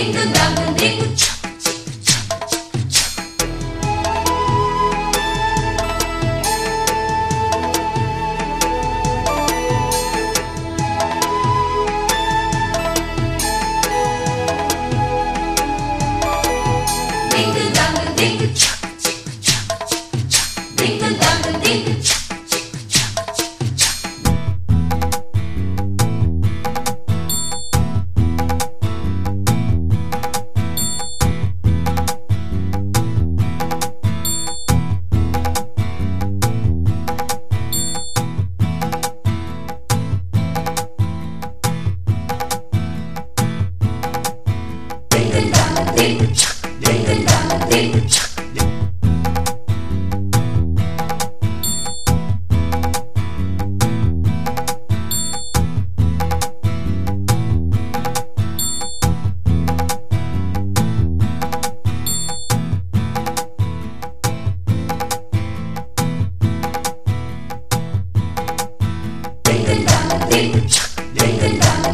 ding dong dang dang ding Ding dong dang ding dong dang Ding dong.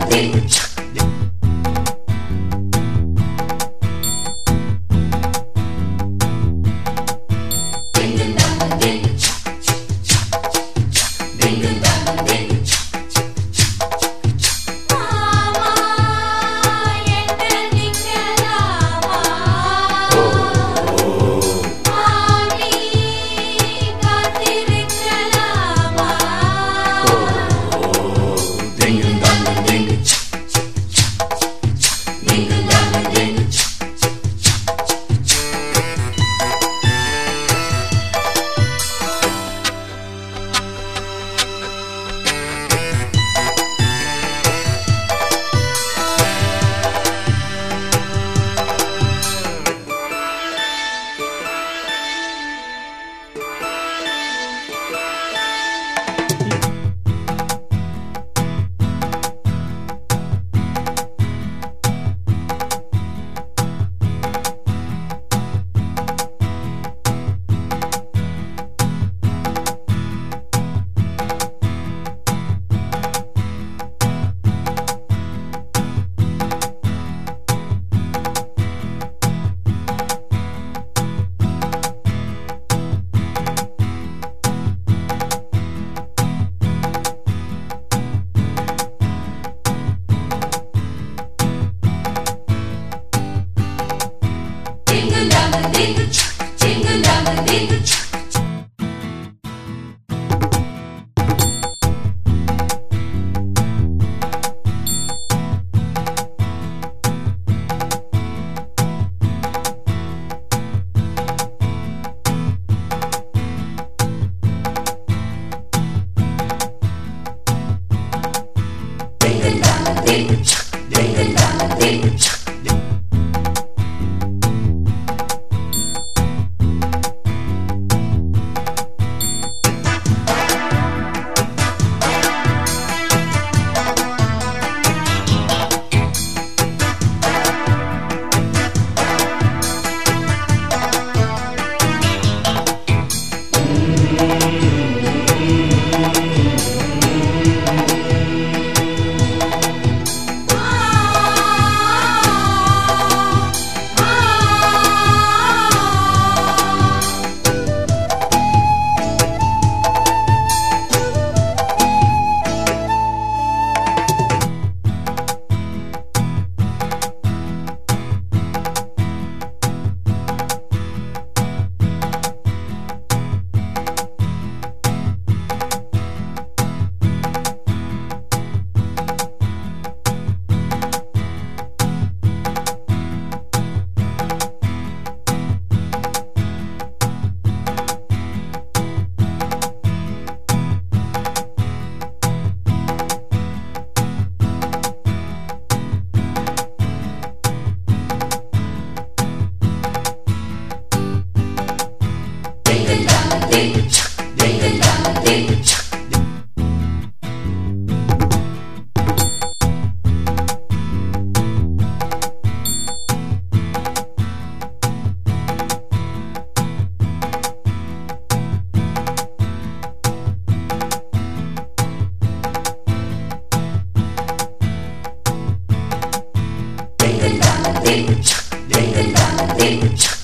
Shake.